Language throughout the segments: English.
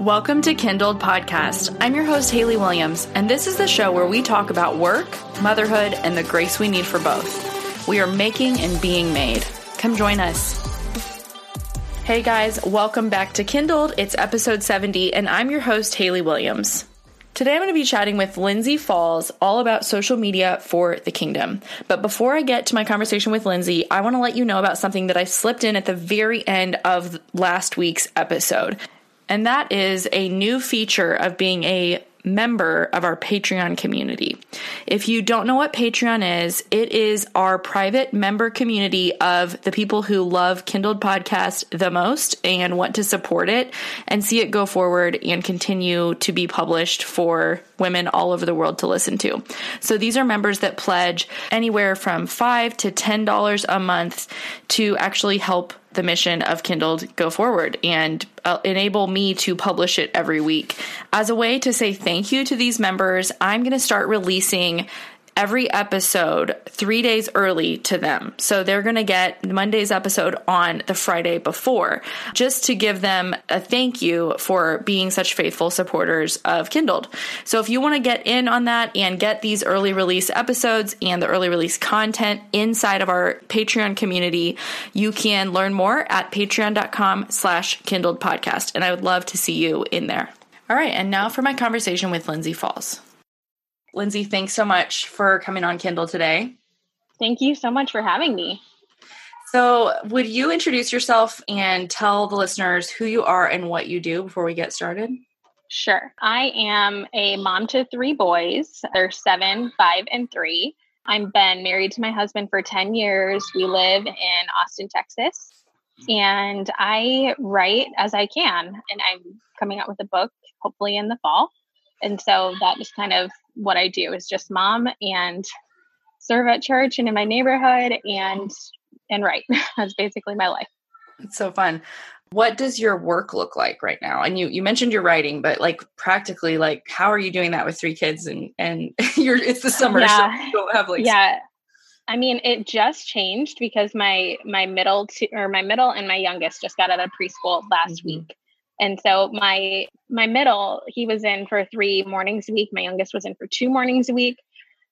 Welcome to Kindled Podcast. I'm your host, Haley Williams, and this is the show where we talk about work, motherhood, and the grace we need for both. We are making and being made. Come join us. Hey guys, welcome back to Kindled. It's episode 70, and I'm your host, Haley Williams. Today I'm going to be chatting with Lindsay Falls all about social media for the kingdom. But before I get to my conversation with Lindsay, I want to let you know about something that I slipped in at the very end of last week's episode and that is a new feature of being a member of our Patreon community. If you don't know what Patreon is, it is our private member community of the people who love Kindled Podcast the most and want to support it and see it go forward and continue to be published for women all over the world to listen to. So these are members that pledge anywhere from 5 to $10 a month to actually help the mission of Kindled go forward and uh, enable me to publish it every week. As a way to say thank you to these members, I'm going to start releasing every episode three days early to them. So they're going to get Monday's episode on the Friday before, just to give them a thank you for being such faithful supporters of Kindled. So if you want to get in on that and get these early release episodes and the early release content inside of our Patreon community, you can learn more at patreon.com slash kindled podcast. And I would love to see you in there. All right, and now for my conversation with Lindsay Falls. Lindsay, thanks so much for coming on Kindled today. Thank you so much for having me. So, would you introduce yourself and tell the listeners who you are and what you do before we get started? Sure. I am a mom to three boys. They're seven, five, and three. I've been married to my husband for 10 years. We live in Austin, Texas. And I write as I can. And I'm coming out with a book hopefully in the fall. And so that is kind of what I do is just mom and serve at church and in my neighborhood and and write. That's basically my life. It's so fun. What does your work look like right now? And you you mentioned your writing, but like practically, like how are you doing that with three kids and and you're it's the summer, yeah. so you don't have like yeah. I mean, it just changed because my my middle to, or my middle and my youngest just got out of preschool last mm-hmm. week. And so my my middle, he was in for three mornings a week. My youngest was in for two mornings a week.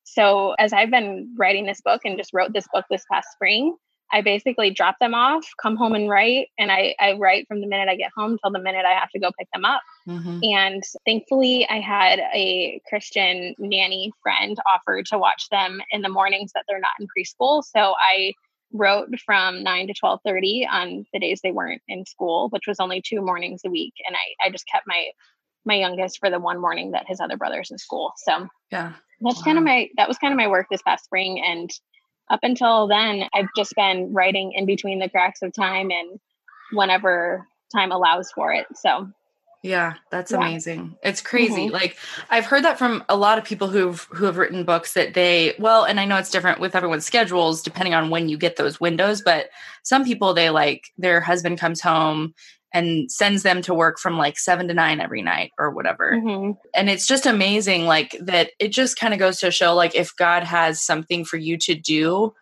So as I've been writing this book and just wrote this book this past spring, I basically drop them off, come home and write. And I, I write from the minute I get home till the minute I have to go pick them up. Mm-hmm. And thankfully, I had a Christian nanny friend offer to watch them in the mornings that they're not in preschool. So I wrote from 9 to 12.30 on the days they weren't in school which was only two mornings a week and i, I just kept my my youngest for the one morning that his other brother's in school. So yeah. that's wow. kind of my that was kind of my work this past spring and up until then i've just been writing in between the cracks of time and whenever time allows for it. So yeah, that's yeah. amazing. It's crazy. Mm-hmm. Like I've heard that from a lot of people who've who have written books that they well, and I know it's different with everyone's schedules depending on when you get those windows, but some people they like their husband comes home and sends them to work from like 7 to 9 every night or whatever. Mm-hmm. And it's just amazing like that it just kind of goes to show like if God has something for you to do,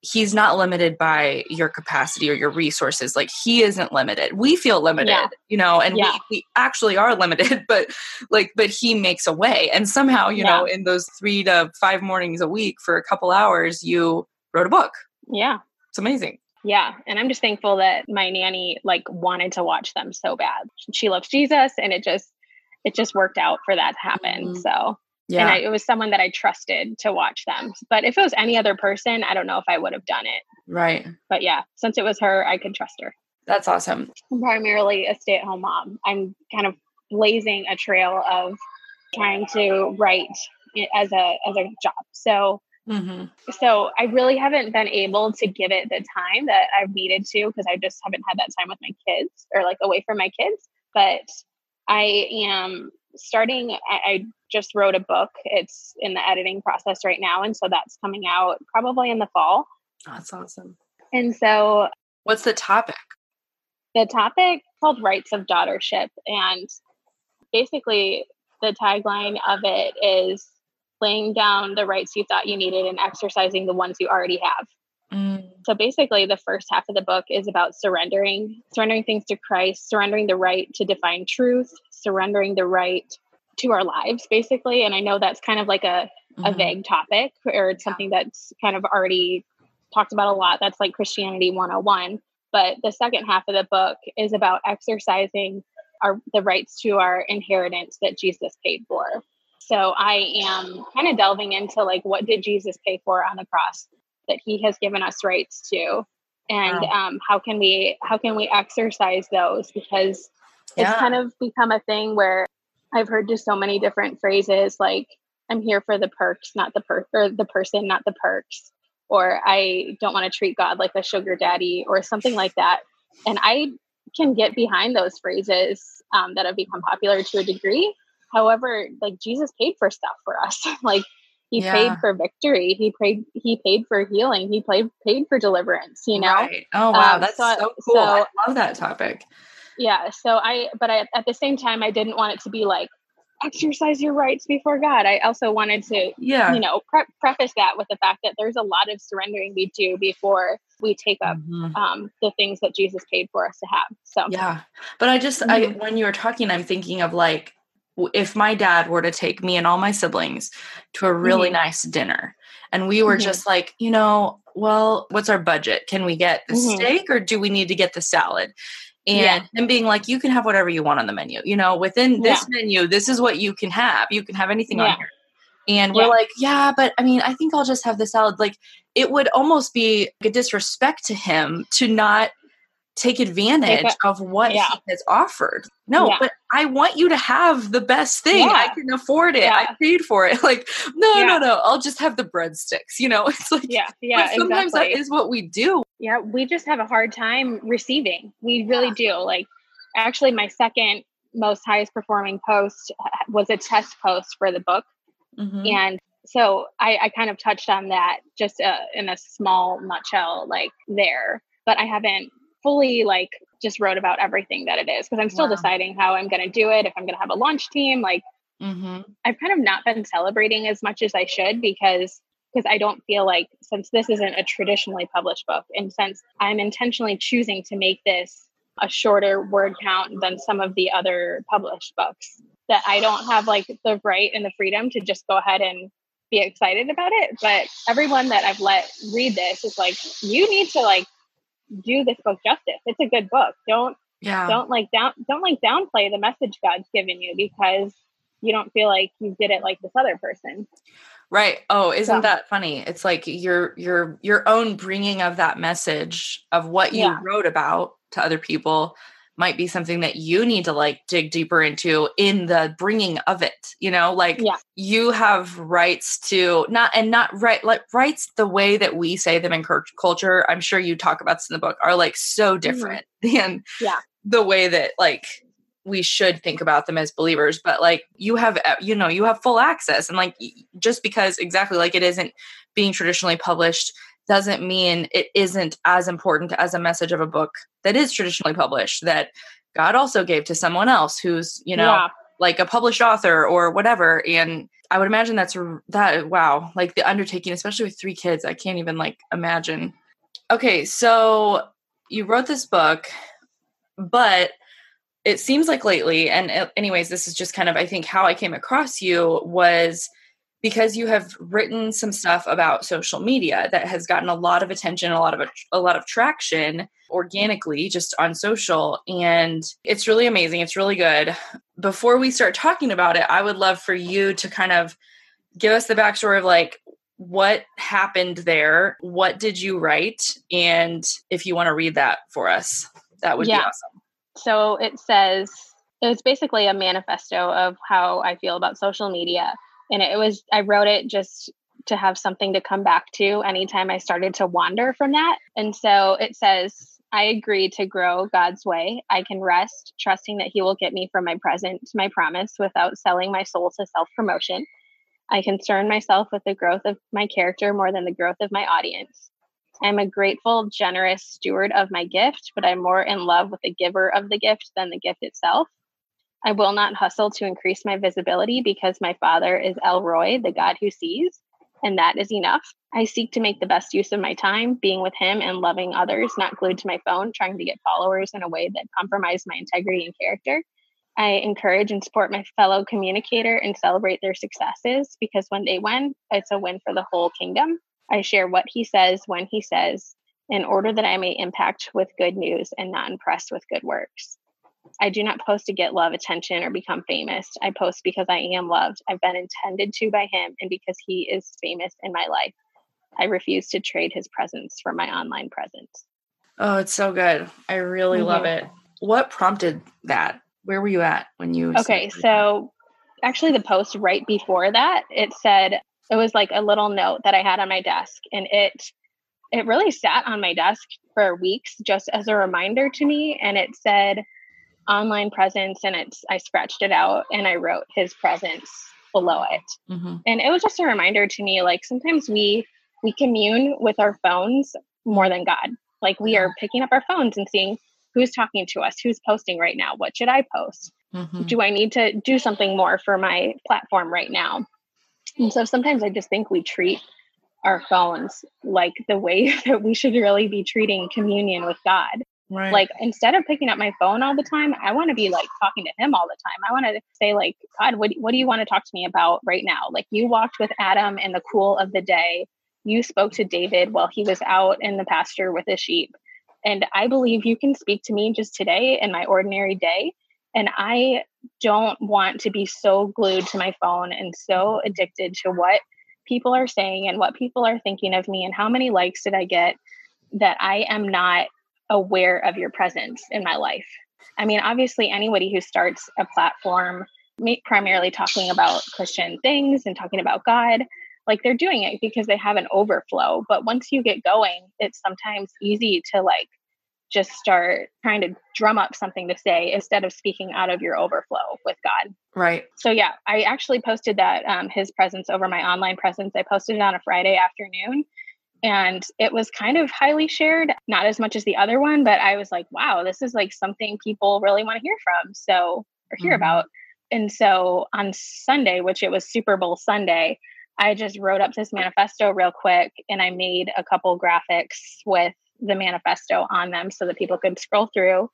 he's not limited by your capacity or your resources. Like he isn't limited. We feel limited yeah. you know and yeah. we, we actually are limited but like but he makes a way. And somehow you yeah. know in those three to five mornings a week for a couple hours you wrote a book. Yeah. It's amazing. Yeah. And i'm just thankful that my nanny like wanted to watch them so bad. She loves jesus and it just it just worked out for that to happen. Mm-hmm. so yeah. And I, it was someone that I trusted to watch them. But if it was any other person, I don't know if I would have done it. Right. But yeah, since it was her, I could trust her. That's awesome. I'm primarily a stay at home mom. I'm kind of blazing a trail of trying to write as a as a job. So Mm-hmm. So I really haven't been able to give it the time that I've needed to because I just haven't had that time with my kids or like away from my kids. But I am starting, I, I just wrote a book. It's in the editing process right now. And so that's coming out probably in the fall. Oh, that's awesome. And so what's the topic? The topic called Rights of Daughtership. And basically, the tagline of it is laying down the rights you thought you needed and exercising the ones you already have. Mm. So basically, the first half of the book is about surrendering, surrendering things to Christ, surrendering the right to define truth, surrendering the right to our lives, basically. And I know that's kind of like a, mm-hmm. a vague topic or it's something that's kind of already talked about a lot. That's like Christianity 101. But the second half of the book is about exercising our the rights to our inheritance that Jesus paid for. So I am kind of delving into like what did Jesus pay for on the cross that he has given us rights to and wow. um, how can we how can we exercise those because yeah. it's kind of become a thing where I've heard just so many different phrases like I'm here for the perks, not the per or the person, not the perks, or I don't want to treat God like a sugar daddy or something like that. And I can get behind those phrases um, that have become popular to a degree. However, like Jesus paid for stuff for us. like he yeah. paid for victory. He paid he paid for healing. He paid paid for deliverance, you know? Right. Oh wow, um, that's so, so cool. So, I love that topic. Yeah. So I but I at the same time I didn't want it to be like exercise your rights before God. I also wanted to, yeah, you know, pre- preface that with the fact that there's a lot of surrendering we do before we take up mm-hmm. um, the things that Jesus paid for us to have. So yeah, but I just, mm-hmm. I when you were talking, I'm thinking of like if my dad were to take me and all my siblings to a really mm-hmm. nice dinner, and we were mm-hmm. just like, you know, well, what's our budget? Can we get the mm-hmm. steak or do we need to get the salad? And yeah. him being like you can have whatever you want on the menu you know within this yeah. menu this is what you can have you can have anything yeah. on here. And we're like yeah but i mean i think i'll just have the salad. Like it would almost be a disrespect to him to not take advantage take a, of what he has offered. No but i want you to have the best thing. I can afford it. I paid for it. Like no no no i'll just have the breadsticks you know? It's like yeah. Yeah sometimes exactly. that is what we do yeah, we just have a hard time receiving. We really do. Like, actually, my second most highest performing post was a test post for the book. Mm-hmm. And so I, I, kind of touched on that just uh, in a small nutshell, like there, but I haven't fully like just wrote about everything that it is because I'm still wow. deciding how I'm going to do it. If I'm going to have a launch team, like mm-hmm. I've kind of not been celebrating as much as I should because because I don't feel like since this isn't a traditionally published book, and since I'm intentionally choosing to make this a shorter word count than some of the other published books, that I don't have like the right and the freedom to just go ahead and be excited about it. But everyone that I've let read this is like, you need to like do this book justice. It's a good book. Don't yeah. don't like down don't like downplay the message God's given you because you don't feel like you did it like this other person. Right. Oh, isn't yeah. that funny? It's like your your your own bringing of that message of what you yeah. wrote about to other people might be something that you need to like dig deeper into in the bringing of it you know like yeah. you have rights to not and not right like rights the way that we say them in culture i'm sure you talk about this in the book are like so mm-hmm. different mm-hmm. than yeah the way that like we should think about them as believers but like you have uh, you know you have full access and like just because exactly like it isn't being traditionally published doesn't mean it isn't as important as a message of a book that is traditionally published that God also gave to someone else who's, you know, yeah. like a published author or whatever. And I would imagine that's that, wow, like the undertaking, especially with three kids, I can't even like imagine. Okay, so you wrote this book, but it seems like lately and uh, anyways this is just kind of i think how i came across you was because you have written some stuff about social media that has gotten a lot of attention a lot of a lot of traction organically just on social and it's really amazing it's really good before we start talking about it i would love for you to kind of give us the backstory of like what happened there what did you write and if you want to read that for us that would yeah. be awesome so it says it's basically a manifesto of how I feel about social media. And it was, I wrote it just to have something to come back to anytime I started to wander from that. And so it says, I agree to grow God's way. I can rest, trusting that He will get me from my present to my promise without selling my soul to self promotion. I concern myself with the growth of my character more than the growth of my audience. I'm a grateful, generous steward of my gift, but I'm more in love with the giver of the gift than the gift itself. I will not hustle to increase my visibility because my father is El Roi, the God who sees, and that is enough. I seek to make the best use of my time, being with him and loving others, not glued to my phone, trying to get followers in a way that compromise my integrity and character. I encourage and support my fellow communicator and celebrate their successes because when they win, it's a win for the whole kingdom. I share what he says when he says, in order that I may impact with good news and not impressed with good works. I do not post to get love, attention, or become famous. I post because I am loved. I've been intended to by him and because he is famous in my life. I refuse to trade his presence for my online presence. Oh, it's so good. I really mm-hmm. love it. What prompted that? Where were you at when you Okay, so actually the post right before that, it said it was like a little note that I had on my desk and it it really sat on my desk for weeks just as a reminder to me and it said online presence and it's I scratched it out and I wrote his presence below it. Mm-hmm. And it was just a reminder to me like sometimes we we commune with our phones more than God. Like we are picking up our phones and seeing who's talking to us, who's posting right now, what should I post? Mm-hmm. Do I need to do something more for my platform right now? And so sometimes I just think we treat our phones like the way that we should really be treating communion with God. Right. Like instead of picking up my phone all the time, I want to be like talking to him all the time. I want to say like, God, what what do you want to talk to me about right now? Like you walked with Adam in the cool of the day. You spoke to David while he was out in the pasture with the sheep. And I believe you can speak to me just today in my ordinary day. And I don't want to be so glued to my phone and so mm-hmm. addicted to what people are saying and what people are thinking of me and how many likes did I get that I am not aware of your presence in my life. I mean, obviously, anybody who starts a platform primarily talking about Christian things and talking about God, like they're doing it because they have an overflow. But once you get going, it's sometimes easy to like just start trying to drum up something to say instead of speaking out of your overflow with God. Right. So yeah, I actually posted that um, his presence over my online presence. I posted it on a Friday afternoon and it was kind of highly shared not as much as the other one but i was like wow this is like something people really want to hear from so or hear mm-hmm. about and so on sunday which it was super bowl sunday i just wrote up this manifesto real quick and i made a couple graphics with the manifesto on them so that people could scroll through.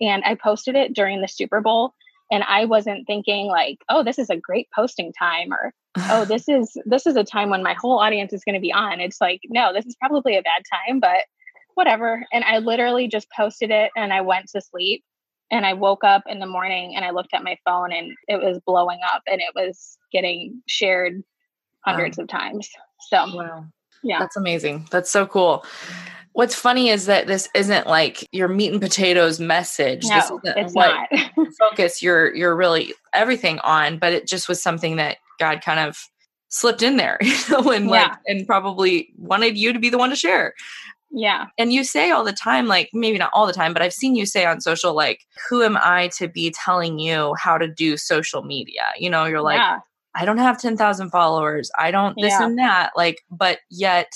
And i posted it during the super bowl and i wasn't thinking like oh this is a great posting time or oh this is this is a time when my whole audience is going to be on. It's like no this is probably a bad time but whatever. And i literally just posted it and i went to sleep and i woke up in the morning and i looked at my phone and it was blowing up and it was getting shared hundreds wow. of times. So wow yeah that's amazing that's so cool What's funny is that this isn't like your meat and potatoes message. No, this isn't it's what not. focus you're you're really everything on, but it just was something that God kind of slipped in there, you know, and yeah. like and probably wanted you to be the one to share. Yeah. And you say all the time, like maybe not all the time, but I've seen you say on social, like, who am I to be telling you how to do social media? You know, you're like, yeah. I don't have 10,000 followers. I don't this yeah. and that. Like, but yet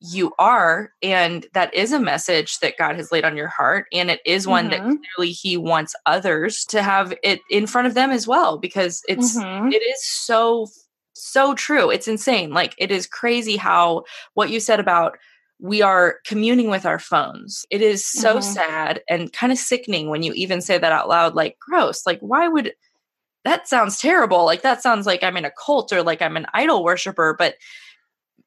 you are and that is a message that god has laid on your heart and it is one mm-hmm. that clearly he wants others to have it in front of them as well because it's mm-hmm. it is so so true it's insane like it is crazy how what you said about we are communing with our phones it is so mm-hmm. sad and kind of sickening when you even say that out loud like gross like why would that sounds terrible like that sounds like i'm in a cult or like i'm an idol worshiper but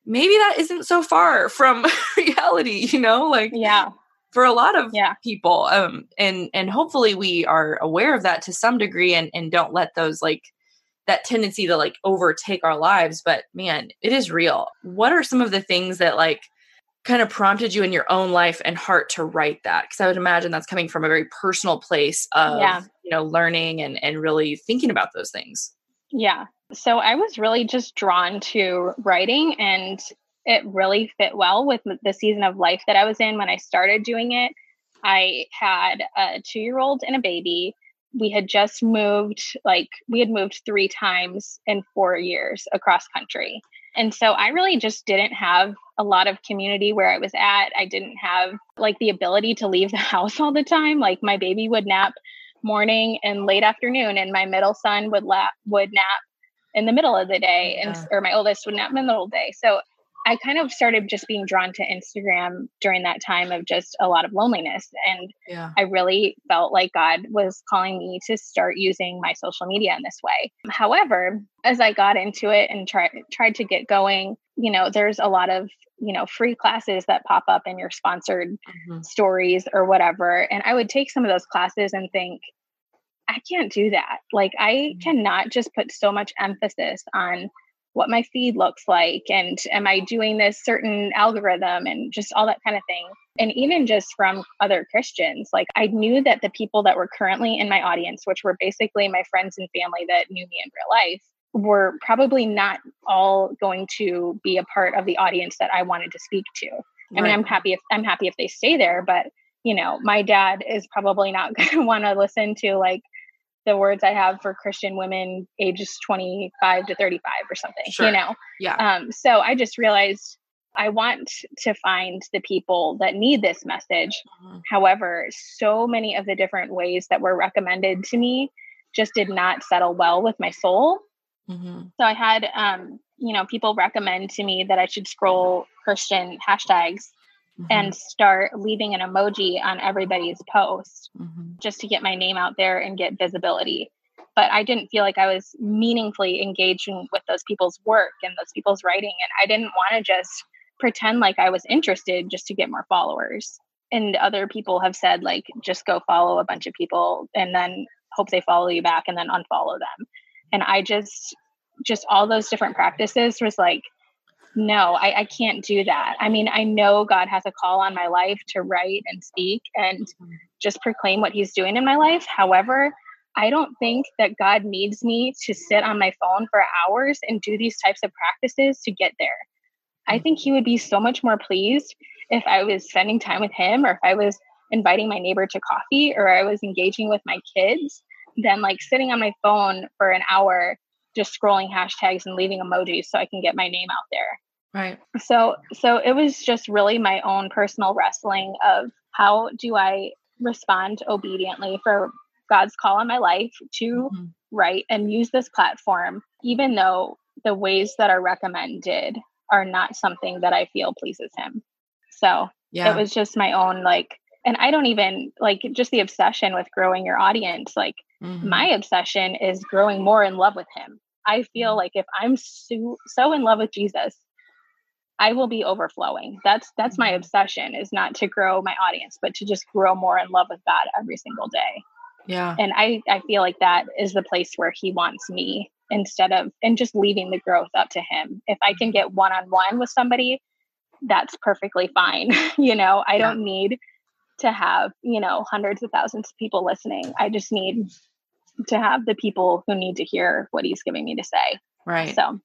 maybe that isn't so far from reality, you know? Like yeah. For a lot of yeah. people. Um and and hopefully we are aware of that to some degree and and don't let those like that tendency to like overtake our lives, but man, it is real. What are some of the things that like kind of prompted you in your own life and heart to write that because i would imagine that's coming from a very personal place of yeah. you know learning and and really thinking about those things yeah So I was really just drawn to writing and it really fit well with the season of life that I was in when I started doing it. I had a two year old and a baby. We had just moved, like, we had moved three times in four years across country. And so I really just didn't have a lot of community where I was at. I didn't have like the ability to leave the house all the time. Like my baby would nap morning and late afternoon and my middle son would lap would nap in the middle of the day and yeah. or my oldest would nap in the middle of the day. So I kind of started just being drawn to Instagram during that time of just a lot of loneliness. And yeah. I really felt like God was calling me to start using my social media in this way. However, as I got into it and try, tried to get going, you know, there's a lot of, you know, free classes that pop up in your sponsored mm-hmm. stories or whatever. And I would take some of those classes and think, I can't do that. Like I mm-hmm. cannot just put so much emphasis on what my feed looks like and am I doing this certain algorithm and just all that kind of thing. And even just from other Christians, like I knew that the people that were currently in my audience, which were basically my friends and family that knew me in real life, were probably not all going to be a part of the audience that I wanted to speak to. I right. mean, I'm happy if I'm happy if they stay there, but you know, my dad is probably not going to want to listen to like the words I have for Christian women ages 25 to 35 or something, sure. you know? Yeah. Um, so I just realized I want to find the people that need this message. Mm-hmm. However, so many of the different ways that were recommended to me just did not settle well with my soul. Mm-hmm. So I had, um, you know, people recommend to me that I should scroll Christian hashtags mm-hmm. and start leaving an emoji on everybody's post mm-hmm. just to get my name out there and get visibility. But I didn't feel like I was meaningfully engaging with those people's work and those people's writing. And I didn't want to just pretend like I was interested just to get more followers. And other people have said, like, just go follow a bunch of people and then hope they follow you back and then unfollow them. And I just, just all those different practices was like, no, I, I can't do that. I mean, I know God has a call on my life to write and speak and mm-hmm. just proclaim what He's doing in my life. However, I don't think that God needs me to sit on my phone for hours and do these types of practices to get there. I think He would be so much more pleased if I was spending time with Him or if I was inviting my neighbor to coffee or I was engaging with my kids than like sitting on my phone for an hour just scrolling hashtags and leaving emojis so I can get my name out there. Right. So so it was just really my own personal wrestling of how do I respond obediently for God's call on my life to mm-hmm. write and use this platform even though the ways that are recommended are not something that I feel pleases him. So yeah. it was just my own like and I don't even like just the obsession with growing your audience like Mm-hmm. My obsession is growing more in love with him. I feel mm-hmm. like if I'm so, so in love with Jesus, I will be overflowing. That's that's my mm-hmm. obsession is not to grow my audience, but to just grow more in love with God every single day. Yeah. And I I feel like that is the place where he wants me instead of and just leaving the growth up to him. If I can mm-hmm. get one on one with somebody, that's perfectly fine. you know, I yeah. don't need to have, you know, hundreds of thousands of people listening. I just need to have the people who need to hear what he's giving me to say. Right. So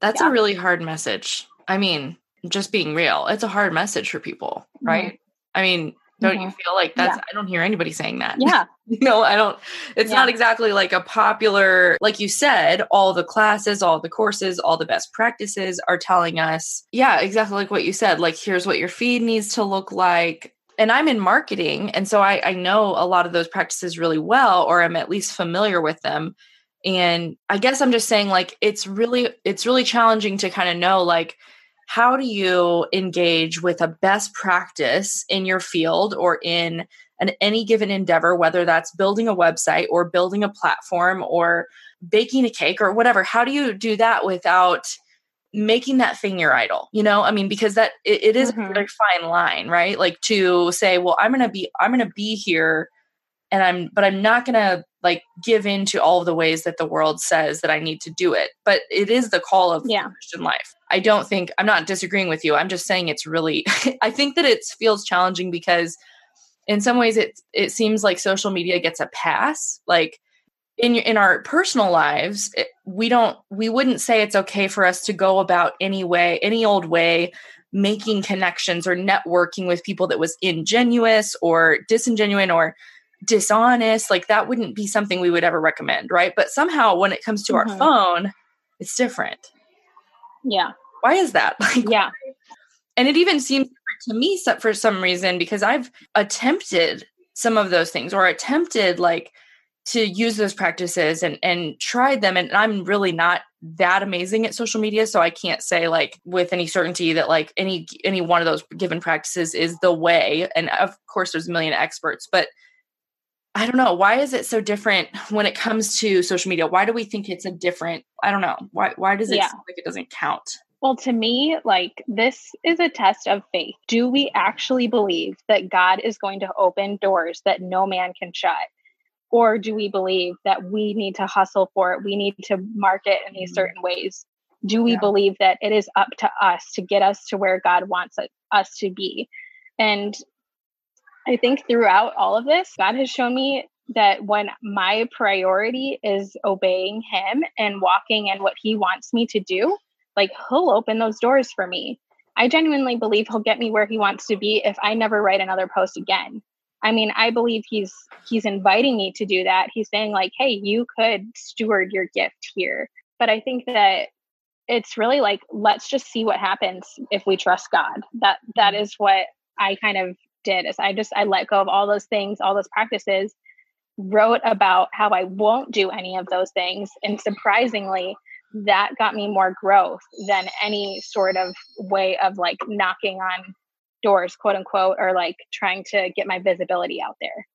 that's yeah. a really hard message. I mean, just being real, it's a hard message for people, right? Mm-hmm. I mean, don't mm-hmm. you feel like that's yeah. I don't hear anybody saying that. Yeah. you know, I don't it's yeah. not exactly like a popular like you said, all the classes, all the courses, all the best practices are telling us, yeah, exactly like what you said, like here's what your feed needs to look like and I'm in marketing. And so I, I know a lot of those practices really well, or I'm at least familiar with them. And I guess I'm just saying like it's really it's really challenging to kind of know like how do you engage with a best practice in your field or in an any given endeavor whether that's building a website or building a platform or baking a cake or whatever how do you do that without making that thing your idol you know? I mean because that it, it is mm-hmm. a very fine line right? Like to say well i'm gonna be i'm gonna be here and i'm but i'm not gonna like give in to all of the ways that the world says that i need to do it. But it is the call of yeah. christian life. I don't think i'm not disagreeing with you. I'm just saying it's really i think that it feels challenging because in some ways it it seems like social media gets a pass. Like in in our personal lives, it, we don't we wouldn't say it's okay for us to go about any way, any old way making connections or networking with people that was ingenuous or disingenuous or dishonest. Like that wouldn't be something we would ever recommend right? But somehow when it comes to mm-hmm. our phone it's different. Yeah. Why is that? Like yeah. and it even seems to me for some reason because i've attempted some of those things or attempted like to use those practices and and tried them and i'm really not that amazing at social media so i can't say like with any certainty that like any any one of those given practices is the way and of course there's a million experts but i don't know why is it so different when it comes to social media why do we think it's a different i don't know why why does it yeah. like it doesn't count well, to me, like this is a test of faith. Do we actually believe that God is going to open doors that no man can shut? Or do we believe that we need to hustle for it? We need to market in these mm-hmm. certain ways. Do we yeah. believe that it is up to us to get us to where god wants us to be? And i think throughout all of this god has shown me that when my priority is obeying him and walking in what he wants me to do like he'll open those doors for me. I genuinely believe he'll get me where he wants to be if i never write another post again I mean, I believe he's he's inviting me to do that. He's saying like, "Hey, you could steward your gift here." But I think that it's really like let's just see what happens if we trust God. That that mm-hmm. is what I kind of did. Is I just I let go of all those things, all those practices, wrote about how I won't do any of those things, and surprisingly, that got me more growth than any sort of way of like knocking on doors quote unquote or like trying to get my visibility out there.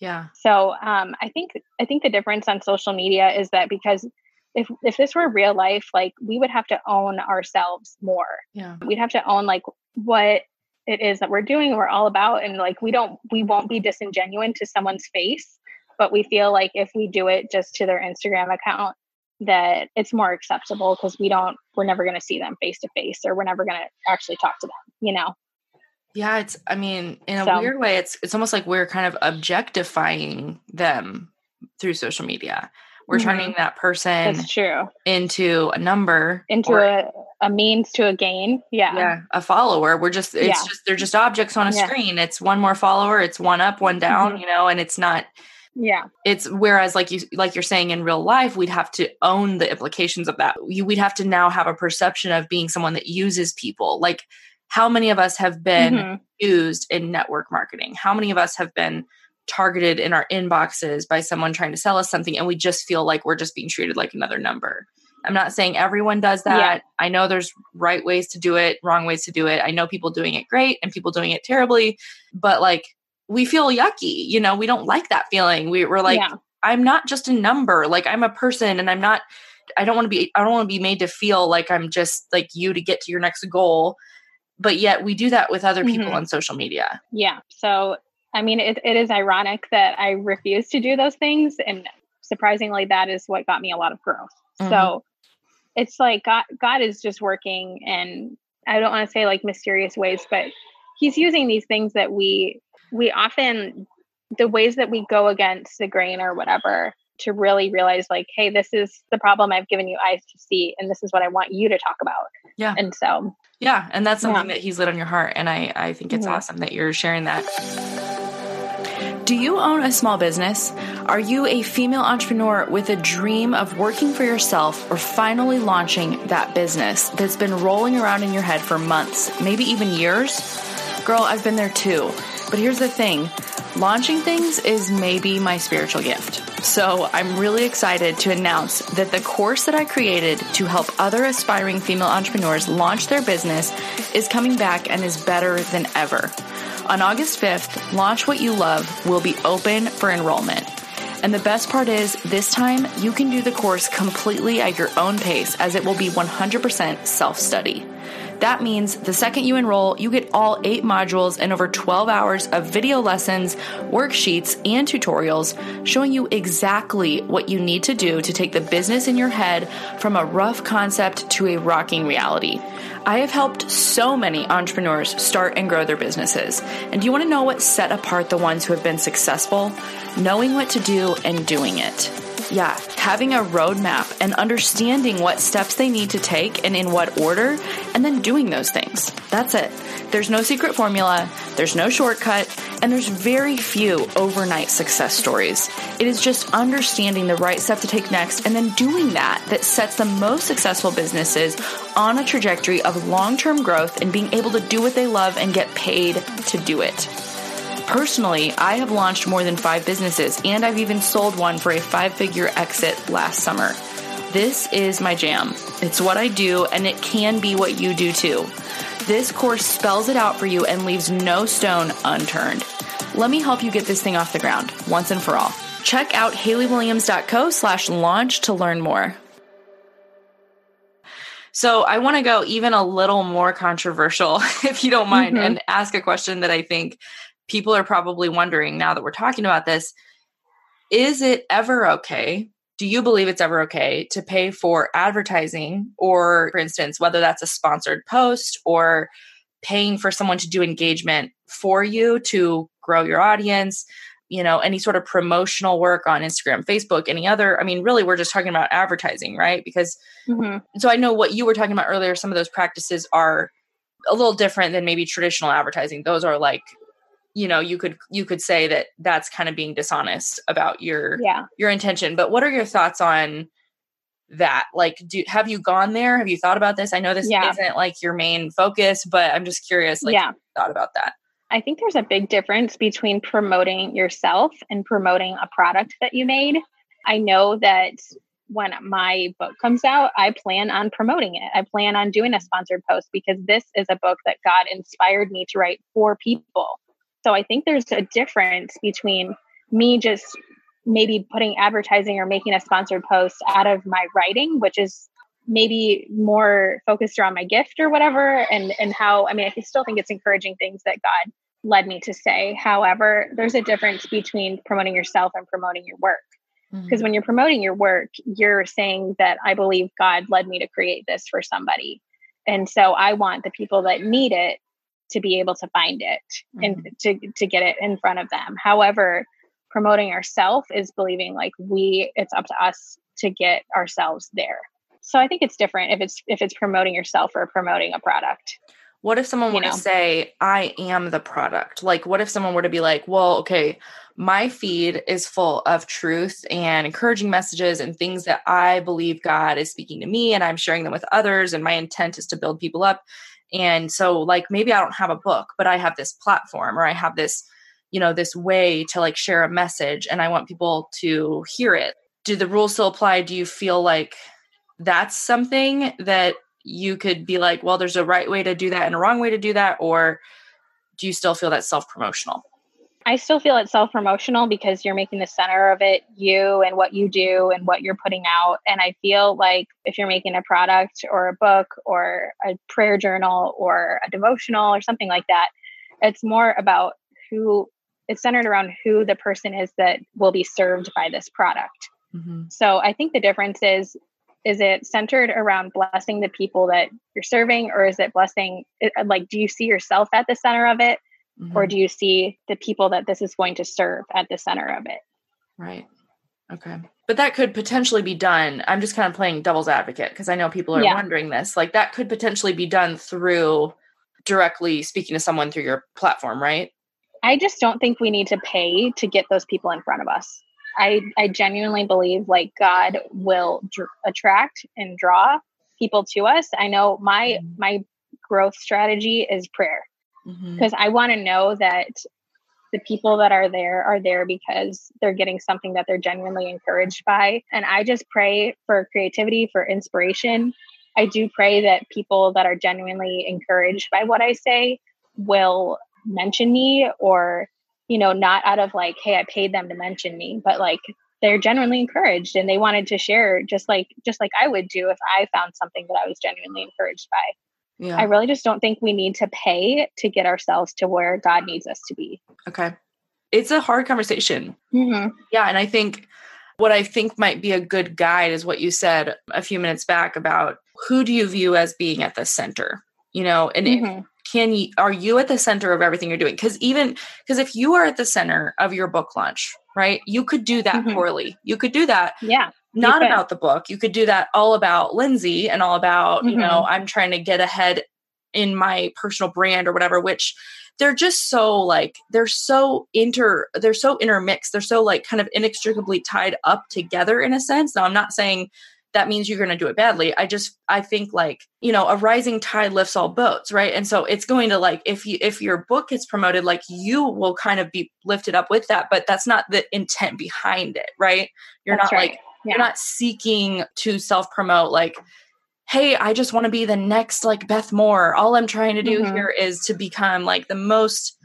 Yeah. So um i think i think the difference on social media is that because if if this were real life like we would have to own ourselves more. Yeah. We'd have to own like what it is that we're doing we're all about and like we don't we won't be disingenuous to someone's face but we feel like if we do it just to their instagram account that it's more acceptable because we don't we're never going to see them face to face or we're never going to actually talk to them you know yeah, it's I mean, in a so, weird way, it's it's almost like we're kind of objectifying them through social media. We're mm-hmm. turning that person That's true. into a number. Into or, a, a means to a gain. Yeah. Yeah. A follower. We're just it's yeah. just they're just objects on a yeah. screen. It's one more follower, it's one up, one down, mm-hmm. you know, and it's not yeah it's whereas like you like you're saying in real life we'd have to own the implications of that You, we'd have to now have a perception of being someone that uses people like how many of us have been mm-hmm. used in network marketing? How many of us have been targeted in our inboxes by someone trying to sell us something and we just feel like we're just being treated like another number? I'm not saying everyone does that. Yeah. I know there's right ways to do it, wrong ways to do it. I know people doing it great and people doing it terribly, but like we feel yucky, you know, we don't like that feeling. We, we're like, yeah. I'm not just a number. Like I'm a person and I'm not I don't want to be I don't want to be made to feel like I'm just like you to get to your next goal but yet we do that with other people mm-hmm. on social media. Yeah. So, I mean, it, it is ironic that I refuse to do those things. And surprisingly, that is what got me a lot of growth. Mm-hmm. So it's like God, God is just working and I don't want to say like mysterious ways, but he's using these things that we, we often, the ways that we go against the grain or whatever to really realize like, hey, this is the problem I've given you eyes to see, and this is what I want you to talk about. Yeah. And so yeah, and that's something yeah. that he's lit on your heart, and I I think it's mm-hmm. awesome that you're sharing that. Do you own a small business? Are you a female entrepreneur with a dream of working for yourself or finally launching that business that's been rolling around in your head for months, maybe even years? Girl, I've been there too. But here's the thing launching things is maybe my spiritual gift. So I'm really excited to announce that the course that I created to help other aspiring female entrepreneurs launch their business is coming back and is better than ever. On August 5th, Launch What You Love will be open for enrollment. And the best part is, this time you can do the course completely at your own pace as it will be 100% self study. That means the second you enroll, you get all eight modules and over 12 hours of video lessons, worksheets, and tutorials showing you exactly what you need to do to take the business in your head from a rough concept to a rocking reality. I have helped so many entrepreneurs start and grow their businesses. And do you want to know what set apart the ones who have been successful? Knowing what to do and doing it. Yeah, having a roadmap and understanding what steps they need to take and in what order, and then doing those things. That's it. There's no secret formula, there's no shortcut, and there's very few overnight success stories. It is just understanding the right step to take next and then doing that that sets the most successful businesses on a trajectory of long term growth and being able to do what they love and get paid to do it. Personally, I have launched more than five businesses and I've even sold one for a five figure exit last summer. This is my jam. It's what I do and it can be what you do too. This course spells it out for you and leaves no stone unturned. Let me help you get this thing off the ground once and for all. Check out HaleyWilliams.co slash launch to learn more. So I want to go even a little more controversial, if you don't mind, mm-hmm. and ask a question that I think people are probably wondering now that we're talking about this. Is it ever okay do you believe it's ever okay to pay for advertising or for instance whether that's a sponsored post or paying for someone to do engagement for you to grow your audience you know any sort of promotional work on instagram facebook any other i mean really we're just talking about advertising right because mm-hmm. so i know what you were talking about earlier some of those practices are a little different than maybe traditional advertising those are like you know you could you could say that that's kind of being dishonest about your yeah. your intention but what are your thoughts on that? Like do have you gone there? Have you thought about this? I know this yeah. isn't like your main focus but i'm just curious like yeah. thought about that. I think there's a big difference between promoting yourself and promoting a product that you made. I know that when my book comes out, I plan on promoting it. I plan on doing a sponsored post because this is a book that God inspired me to write for people. So I think there's a difference between me just maybe putting advertising or making a sponsored post out of my writing, which is maybe more focused around my gift or whatever and and how I mean I still think it's encouraging things that God led me to say. However, there's a difference between promoting yourself and promoting your work. Because mm-hmm. when you're promoting your work, you're saying that I believe God led me to create this for somebody. And so I want the people that need it to be able to find it mm-hmm. and to to get it in front of them. However, promoting ourselves is believing like we it's up to us to get ourselves there. So I think it's different if it's if it's promoting yourself or promoting a product. What if someone were know? to say, I am the product? Like, what if someone were to be like, well, okay, my feed is full of truth and encouraging messages and things that I believe God is speaking to me, and I'm sharing them with others, and my intent is to build people up. And so, like, maybe I don't have a book, but I have this platform or I have this, you know, this way to like share a message and I want people to hear it. Do the rules still apply? Do you feel like that's something that you could be like, well, there's a right way to do that and a wrong way to do that? Or do you still feel that self promotional? I still feel it's self promotional because you're making the center of it you and what you do and what you're putting out. And I feel like if you're making a product or a book or a prayer journal or a devotional or something like that, it's more about who it's centered around who the person is that will be served by this product. Mm-hmm. So I think the difference is is it centered around blessing the people that you're serving or is it blessing like do you see yourself at the center of it Mm-hmm. Or do you see the people that this is going to serve at the center of it? Right. Okay. But that could potentially be done. I'm just kind of playing devil's advocate because I know people are yeah. wondering this. Like that could potentially be done through directly speaking to someone through your platform, right? I just don't think we need to pay to get those people in front of us. I I genuinely believe like God will dr- attract and draw people to us. I know my mm-hmm. my growth strategy is prayer because mm-hmm. I want to know that the people that are there are there because they're getting something that they're genuinely encouraged by. And I just pray for creativity, for inspiration. I do pray that people that are genuinely encouraged by what I say will mention me or, you know, not out of like, hey, I paid them to mention me, but like they're genuinely encouraged and they wanted to share just like just like I would do if I found something that I was genuinely encouraged by. Yeah. I really just don't think we need to pay to get ourselves to where God needs us to be. Okay. It's a hard conversation. Mm-hmm. Yeah. And I think what I think might be a good guide is what you said a few minutes back about who do you view as being at the center? You know, and mm-hmm. can you, are you at the center of everything you're doing? Because even, because if you are at the center of your book launch, right? You could do that mm-hmm. poorly. You could do that. Yeah. Not about the book. You could do that all about Lindsay and all about, mm-hmm. you know, mm-hmm. I'm trying to get ahead in my personal brand or whatever, which they're just so like they're so inter they're so intermixed. They're so like kind of inextricably tied up together in a sense. Now I'm not saying that means you're going to do it badly. I just I think like, you know, a rising tide lifts all boats, right? And so it's going to like if you if your book is promoted like you will kind of be lifted up with that, but that's not the intent behind it, right? You're that's not right. like yeah. you're not seeking to self promote like hey, I just want to be the next like Beth Moore. All I'm trying to do mm-hmm. here is to become like the most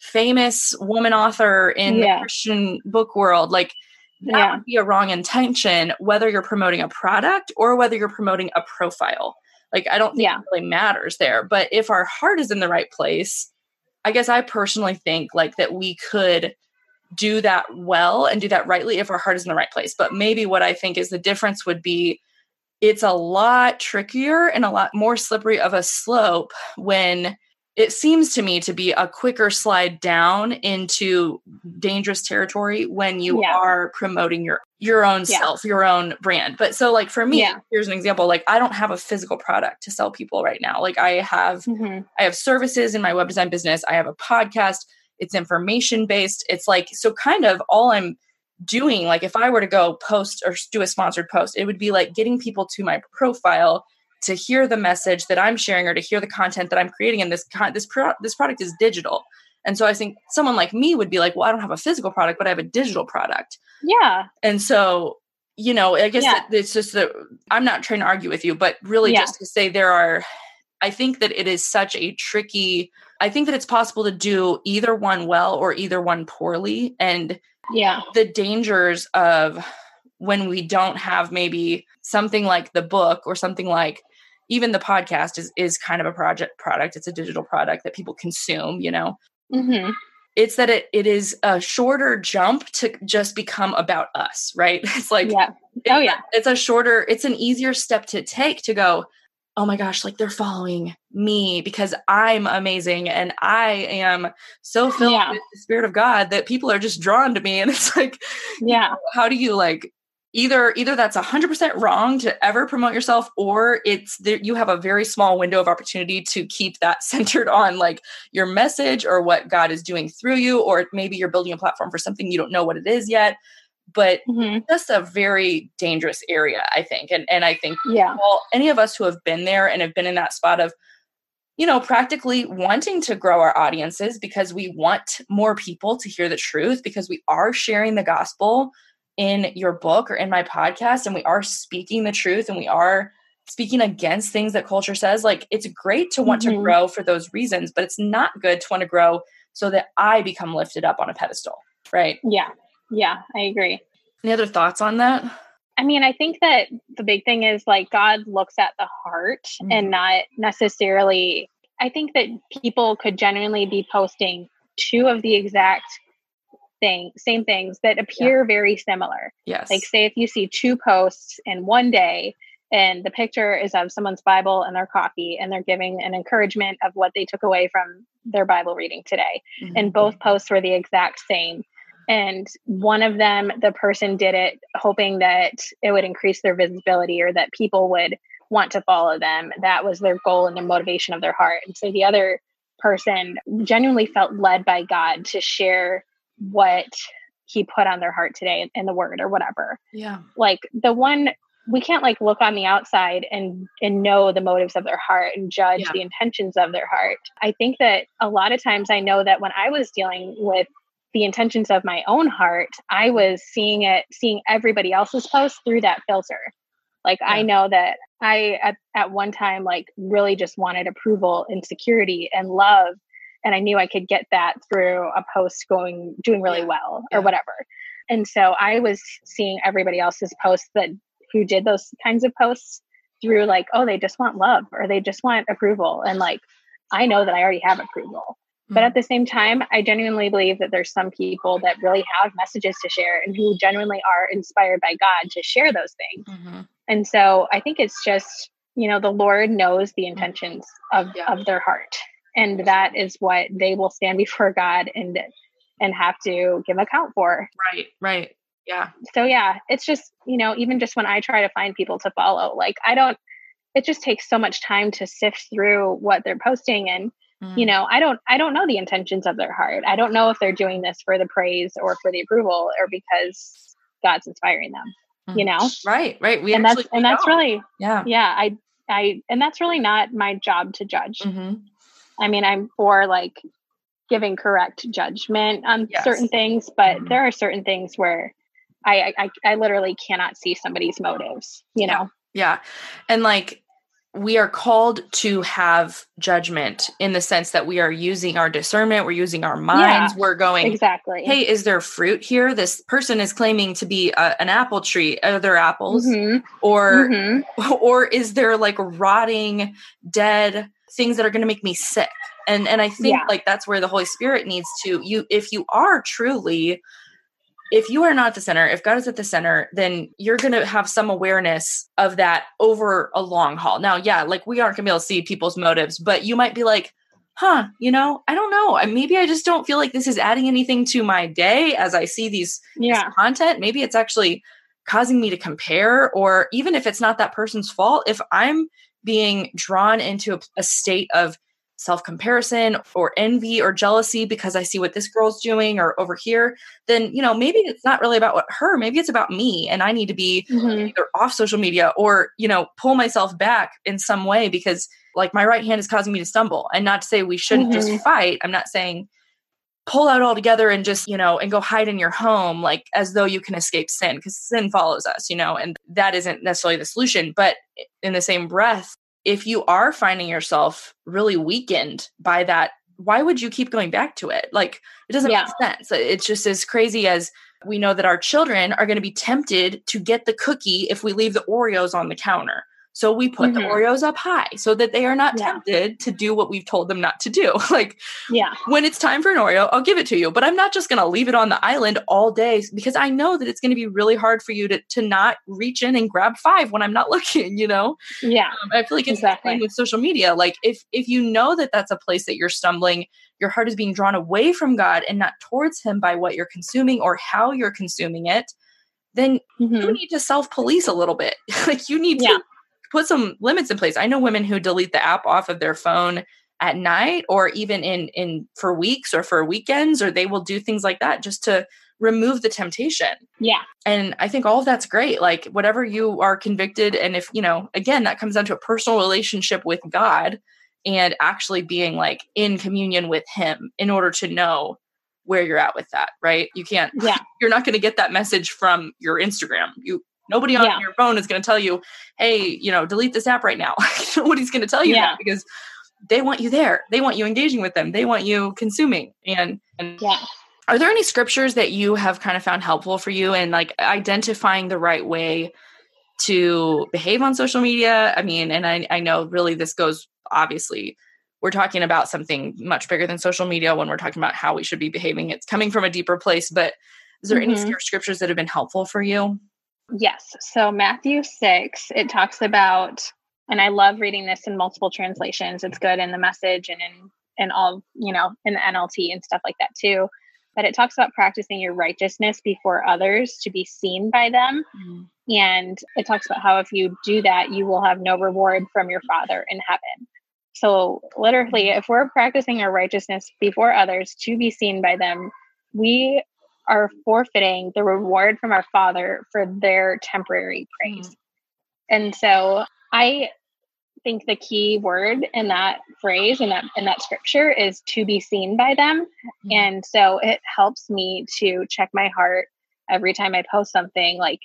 famous woman author in yeah. the Christian book world. Like that yeah. would be a wrong intention, whether you're promoting a product or whether you're promoting a profile. Like, I don't think yeah. it really matters there. But if our heart is in the right place, I guess I personally think like that we could do that well and do that rightly if our heart is in the right place. But maybe what I think is the difference would be it's a lot trickier and a lot more slippery of a slope when it seems to me to be a quicker slide down into dangerous territory when you yeah. are promoting your your own yeah. self your own brand but so like for me yeah. here's an example like i don't have a physical product to sell people right now like i have mm-hmm. i have services in my web design business i have a podcast it's information based it's like so kind of all i'm doing like if i were to go post or do a sponsored post it would be like getting people to my profile to hear the message that I'm sharing or to hear the content that I'm creating. And this con- this pro- this product is digital. And so I think someone like me would be like, well, I don't have a physical product, but I have a digital product. Yeah. And so, you know, I guess yeah. it's just that I'm not trying to argue with you, but really yeah. just to say there are, I think that it is such a tricky, I think that it's possible to do either one well or either one poorly. And yeah, the dangers of when we don't have maybe something like the book or something like even the podcast is is kind of a project product. It's a digital product that people consume you know? Mm-hmm. it's that it, it is a shorter jump to just become about us right? It's like yeah. oh yeah. it's a shorter it's an easier step to take to go oh my gosh like they're following me because i'm amazing and i am so filled yeah. with the spirit of god that people are just drawn to me. And it's like yeah. you know, how do you like either either that's 100% wrong to ever promote yourself or it's there, you have a very small window of opportunity to keep that centered on like your message or what god is doing through you or maybe you're building a platform for something you don't know what it is yet but mm-hmm. just a very dangerous area i think and and i think yeah well any of us who have been there and have been in that spot of you know practically wanting to grow our audiences because we want more people to hear the truth because we are sharing the gospel in your book or in my podcast and we are speaking the truth and we are speaking against things that culture says like it's great to want mm-hmm. to grow for those reasons but it's not good to want to grow so that i become lifted up on a pedestal right yeah yeah i agree any other thoughts on that i mean i think that the big thing is like god looks at the heart mm-hmm. and not necessarily i think that people could genuinely be posting two of the exact thing, same things that appear yeah. very similar. Yes. Like say if you see two posts in one day and the picture is of someone's Bible and their coffee and they're giving an encouragement of what they took away from their Bible reading today. Mm-hmm. And both posts were the exact same. And one of them, the person did it hoping that it would increase their visibility or that people would want to follow them. That was their goal and the motivation of their heart. And so the other person genuinely felt led by God to share what he put on their heart today in the word or whatever. Yeah. Like the one we can't like look on the outside and and know the motives of their heart and judge yeah. the intentions of their heart. I think that a lot of times I know that when I was dealing with the intentions of my own heart, I was seeing it seeing everybody else's posts through that filter. Like yeah. I know that I at, at one time like really just wanted approval and security and love and I knew I could get that through a post going doing really yeah. well or yeah. whatever. And so I was seeing everybody else's posts that who did those kinds of posts through like, oh, they just want love or they just want approval. And like, I know that I already have approval. Mm-hmm. But at mm-hmm. the same time, I genuinely believe that there's some people that really have messages to share and who genuinely are inspired by God to share those things. Mm-hmm. And so I think it's just, you know, the Lord knows the intentions of, yeah. of their heart and that is what they will stand before God and and have to give account for. Right, right. Yeah. So yeah, it's just, you know, even just when I try to find people to follow, like I don't it just takes so much time to sift through what they're posting and mm. you know, I don't I don't know the intentions of their heart. I don't know if they're doing this for the praise or for the approval or because God's inspiring them. Mm. You know? Right, right. We and that's and that's really yeah. Yeah, I I and that's really not my job to judge. Mm-hmm. I mean, I'm for like giving correct judgment on yes. certain things, but mm-hmm. there are certain things where I, I I literally cannot see somebody's motives, you know. Yeah. And like we are called to have judgment in the sense that we are using our discernment, we're using our minds, yeah, we're going exactly. Hey, is there fruit here? This person is claiming to be a, an apple tree. Are there apples, mm-hmm. or mm-hmm. or is there like rotting, dead things that are going to make me sick? And and I think yeah. like that's where the Holy Spirit needs to you. If you are truly if you are not at the center, if God is at the center, then you're going to have some awareness of that over a long haul. Now, yeah, like we aren't going to be able to see people's motives, but you might be like, huh, you know, I don't know. Maybe I just don't feel like this is adding anything to my day as I see these yeah. Content. Maybe it's actually causing me to compare, or even if it's not that person's fault, if I'm being drawn into a, a state of self comparison or envy or jealousy because I see what this girl's doing or over here, then, you know, maybe it's not really about what her, maybe it's about me. And I need to be mm-hmm. either off social media or, you know, pull myself back in some way because like my right hand is causing me to stumble. And not to say we shouldn't mm-hmm. just fight. I'm not saying pull out all together and just, you know, and go hide in your home like as though you can escape sin because sin follows us, you know, and that isn't necessarily the solution. But in the same breath, if you are finding yourself really weakened by that, why would you keep going back to it? Like, it doesn't yeah. make sense. It's just as crazy as we know that our children are going to be tempted to get the cookie if we leave the Oreos on the counter. So we put mm-hmm. the Oreos up high so that they are not yeah. tempted to do what we've told them not to do. like, yeah, when it's time for an Oreo, I'll give it to you, but I'm not just going to leave it on the island all day because I know that it's going to be really hard for you to to not reach in and grab five when I'm not looking. You know? Yeah, um, I feel like it's exactly. the same with social media. Like, if if you know that that's a place that you're stumbling, your heart is being drawn away from God and not towards Him by what you're consuming or how you're consuming it then mm-hmm. you need to self police a little bit. like you need yeah. to put some limits in place. I know women who delete the app off of their phone at night or even in in for weeks or for weekends or they will do things like that just to remove the temptation. Yeah. And I think all of that's great. Like whatever you are convicted and if, you know, again that comes down to a personal relationship with God and actually being like in communion with him in order to know where you're at with that, right? You can't yeah. you're not going to get that message from your Instagram. You Nobody on yeah. your phone is going to tell you, hey, you know, delete this app right now. Nobody's going to tell you yeah. that because they want you there. They want you engaging with them. They want you consuming. And, and yeah. Are there any scriptures that you have kind of found helpful for you in like identifying the right way to behave on social media? I mean, and I, I know really this goes obviously we're talking about something much bigger than social media when we're talking about how we should be behaving. It's coming from a deeper place, but is there mm-hmm. any scriptures that have been helpful for you? Yes. So Matthew 6, it talks about, and I love reading this in multiple translations. It's good in the message and in, in all, you know, in the NLT and stuff like that too. But it talks about practicing your righteousness before others to be seen by them. Mm-hmm. And it talks about how if you do that, you will have no reward from your Father in heaven. So, literally, if we're practicing our righteousness before others to be seen by them, we are forfeiting the reward from our Father for their temporary praise. Mm. And so I think the key word in that phrase and that in that scripture is to be seen by them. Mm. And so it helps me to check my heart every time I post something like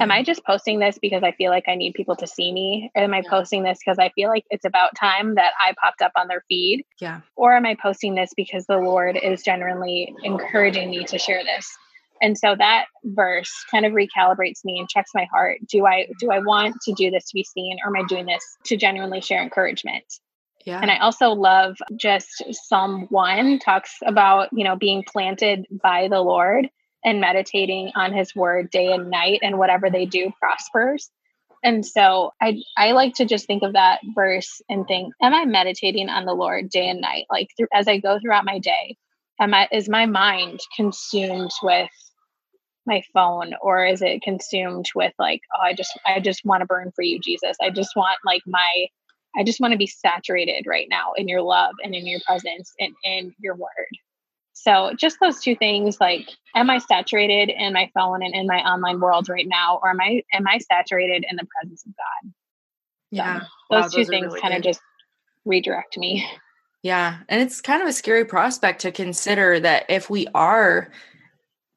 am I mm-hmm. just posting this because I feel like I need people to see me? Or am I posting this because I feel like it's about time that I popped up on their feed? Yeah. Or am I posting this because the Lord is genuinely encouraging me to share this? And so that verse kind of recalibrates me and checks my heart. Do I do I want to do this to be seen or am I doing this to genuinely share encouragement? Yeah. And I also love just Psalm 1 talks about, you know, being planted by the Lord and meditating on his word day and night and whatever they do prospers and so i i like to just think of that verse and think am i meditating on the lord day and night like through, as i go throughout my day am I is my mind consumed with my phone or is it consumed with like oh I just I just want to burn for you Jesus. I just want like my I just want to be saturated right now in your love and in your presence and in your word. So just those two things like am I saturated in my phone and in my online world right now or am I am I saturated in the presence of God? Yeah. So those wow, two those things really kind of just redirect me. Yeah. And it's kind of a scary prospect to consider that if we are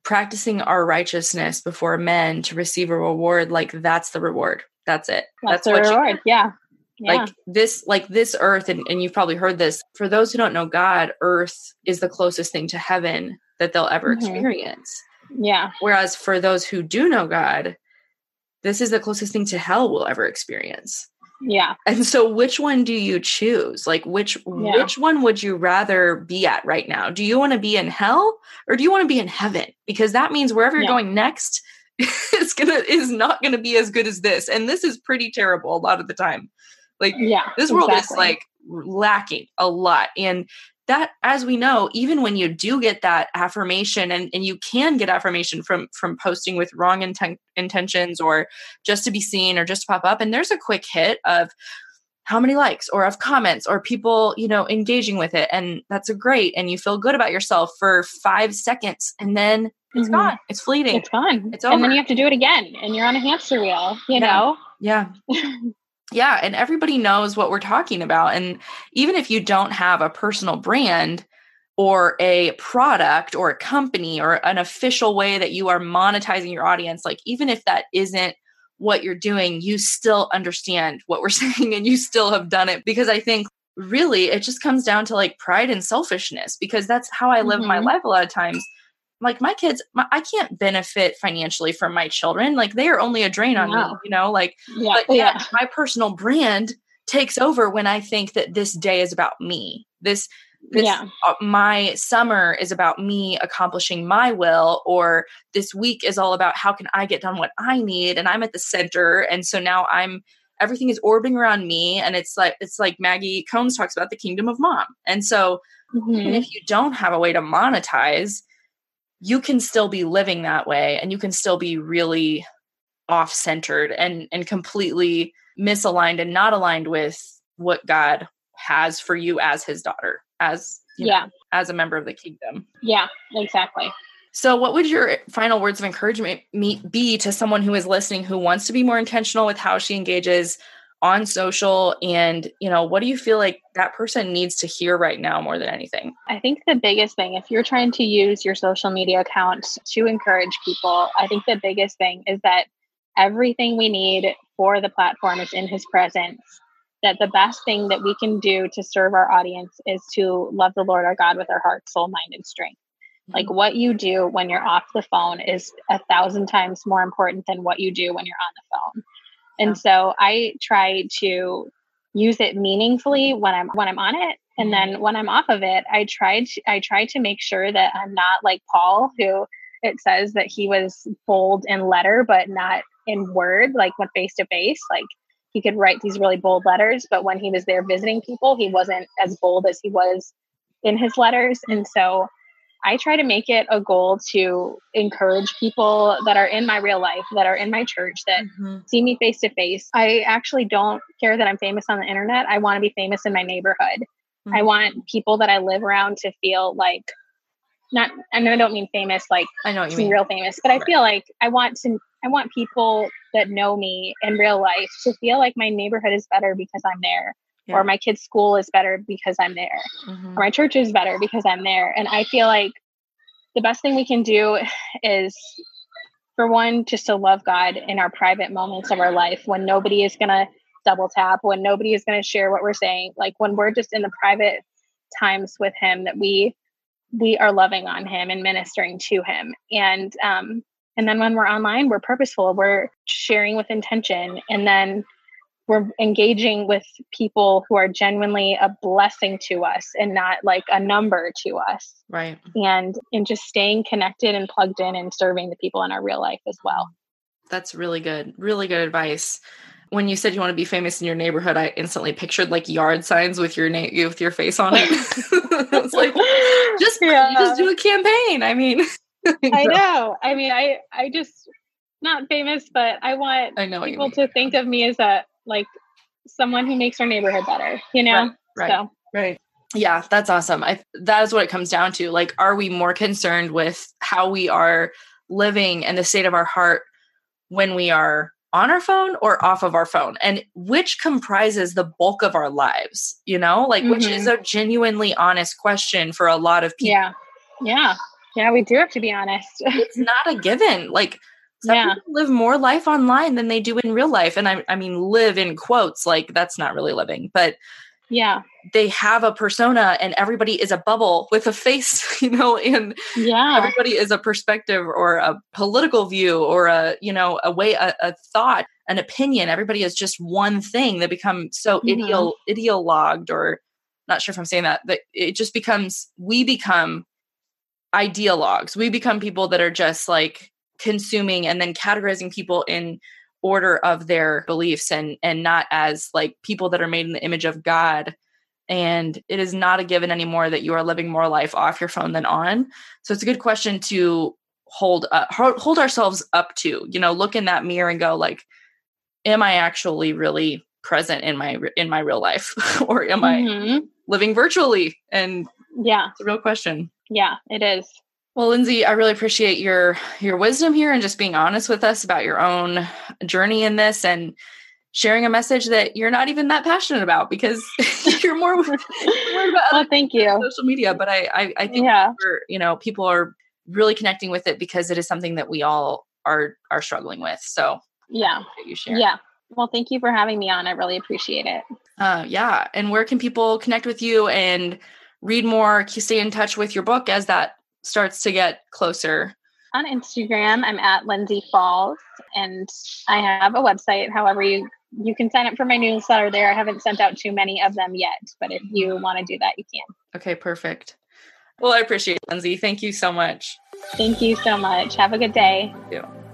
practicing our righteousness before men to receive a reward, like that's the reward. That's it. That's, that's the reward. Yeah. Yeah. Like this, like this earth, and, and you've probably heard this. For those who don't know God, earth is the closest thing to heaven that they'll ever mm-hmm. experience. Yeah. Whereas for those who do know God, this is the closest thing to hell we'll ever experience. Yeah. And so which one do you choose? Like which yeah. which one would you rather be at right now? Do you want to be in hell or do you want to be in heaven? Because that means wherever you're yeah. going next it's going to is not going to be as good as this. And this is pretty terrible a lot of the time. Like yeah, this world exactly. is like lacking a lot and that as we know even when you do get that affirmation and, and you can get affirmation from from posting with wrong inten- intentions or just to be seen or just to pop up and there's a quick hit of how many likes or of comments or people you know engaging with it and that's a great and you feel good about yourself for five seconds and then it's mm-hmm. gone it's fleeting it's gone it's over. and then you have to do it again and you're on a hamster wheel you yeah. know yeah yeah and everybody knows what we're talking about and even if you don't have a personal brand or a product or a company or an official way that you are monetizing your audience like even if that isn't what you're doing you still understand what we're saying and you still have done it because i think really it just comes down to like pride and selfishness because that's how i live mm-hmm. my life a lot of times like my kids my, i can't benefit financially from my children like they are only a drain on me you know like yeah, but yeah, yeah my personal brand takes over when i think that this day is about me this this yeah. uh, my summer is about me accomplishing my will or this week is all about how can i get done what i need and i'm at the center and so now i'm everything is orbiting around me and it's like it's like maggie combs talks about the kingdom of mom and so mm-hmm. if you don't have a way to monetize you can still be living that way and you can still be really off centered and and completely misaligned and not aligned with what God has for you as his daughter as yeah know, as a member of the kingdom. Yeah exactly. So what would your final words of encouragement be to someone who is listening who wants to be more intentional with how she engages on social and you know what do you feel like that person needs to hear right now more than anything? I think the biggest thing if you're trying to use your social media account to encourage people i think the biggest thing is that everything we need for the platform is in his presence that the best thing that we can do to serve our audience is to love the lord our god with our heart soul mind and strength. Mm-hmm. like what you do when you're off the phone is a thousand times more important than what you do when you're on the phone and so I try to use it meaningfully when I'm when I'm on it. And mm-hmm. then when I'm off of it, I tried to, I try to make sure that I'm not like Paul, who it says that he was bold in letter, but not in word, like when face to face. Like he could write these really bold letters, but when he was there visiting people, he wasn't as bold as he was in his letters. And so I try to make it a goal to encourage people that are in my real life, that are in my church, that mm-hmm. see me face to face. I actually don't care that I'm famous on the internet. I want to be famous in my neighborhood. Mm-hmm. I want people that I live around to feel like not and I don't mean famous like I know you mean real famous, but I feel like I want to I want people that know me in real life to feel like my neighborhood is better because I'm there yeah. or my kid's school is better because I'm there, mm-hmm. or my church is better because I'm there. And I feel like the best thing we can do is, for one, just to love God in our private moments of our life when nobody is going to double tap, when nobody is going to share what we're saying, like when we're just in the private times with Him that we we are loving on him and ministering to him and um and then when we're online we're purposeful we're sharing with intention and then we're engaging with people who are genuinely a blessing to us and not like a number to us right and and just staying connected and plugged in and serving the people in our real life as well that's really good really good advice when you said you want to be famous in your neighborhood, I instantly pictured like yard signs with your name with your face on it. it's like just yeah. just do a campaign. I mean, I know. I mean, I I just not famous, but I want I know people to think of me as a like someone who makes our neighborhood better. You know, right, right, so. right. Yeah, that's awesome. I that is what it comes down to. Like, are we more concerned with how we are living and the state of our heart when we are on our phone or off of our phone and which comprises the bulk of our lives you know like mm-hmm. which is mm-hmm. a genuinely honest question for a lot of people yeah yeah yeah we do have to be honest it's not a given like some yeah. people live more life online than they do in real life and I, I mean live in quotes like that's not really living but yeah. they have a persona and everybody is a bubble with a face you know and yeah. everybody is a perspective or a political view or a you know a way a, a thought an opinion. Everybody is just one thing. That become so mm-hmm. ideal ideologued or not sure if i'm saying that but it just becomes we become ideologues. We become people that are just like consuming and then categorizing people in order of their beliefs and and not as like people that are made in the image of God. And it is not a given anymore that you are living more life off your phone than on. So it's a good question to hold uh, hold ourselves up to you know look in that mirror and go like am i actually really present in my in my real life? Or am mm-hmm. i living virtually? And yeah. it's a real question. Yeah it is well, Lindsay, I really appreciate your your wisdom here and just being honest with us about your own journey in this and sharing a message that you're not even that passionate about because you're more worried about well, thank you social media. But I I, I think yeah. you know people are really connecting with it because it is something that we all are are struggling with. So yeah, you share. Yeah. Well, thank you for having me on. I really appreciate it. Uh, yeah. And where can people connect with you and read more, stay in touch with your book as that starts to get closer? On Instagram, I'm at Lindsay Falls, and I have a website. However, you you can sign up for my newsletter there. I haven't sent out too many of them yet, but if you want to do that, you can. Okay, perfect. Well, I appreciate it, Lindsay. Thank you so much. Thank you so much. Have a good day. Thank you.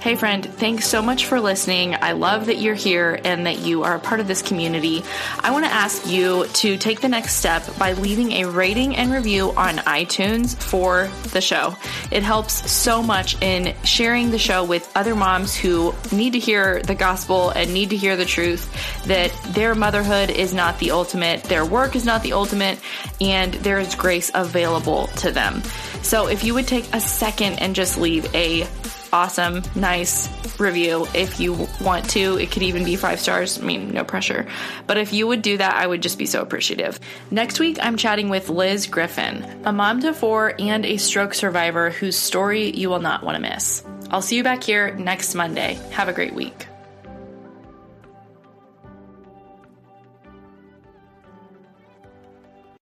Hey, friend, thanks so much for listening. I love that you're here and that you are a part of this community. I want to ask you to take the next step by leaving a rating and review on iTunes for the show. It helps so much in sharing the show with other moms who need to hear the gospel and need to hear the truth that their motherhood is not the ultimate, their work is not the ultimate, and there is grace available to them. So if you would take a second and just leave a awesome, nice review if you want to. It could even be five stars. I mean, no pressure. But if you would do that, I would just be so appreciative. Next week, I'm chatting with Liz Griffin, a mom to four and a stroke survivor whose story you will not want to miss. I'll see you back here next Monday. Have a great week.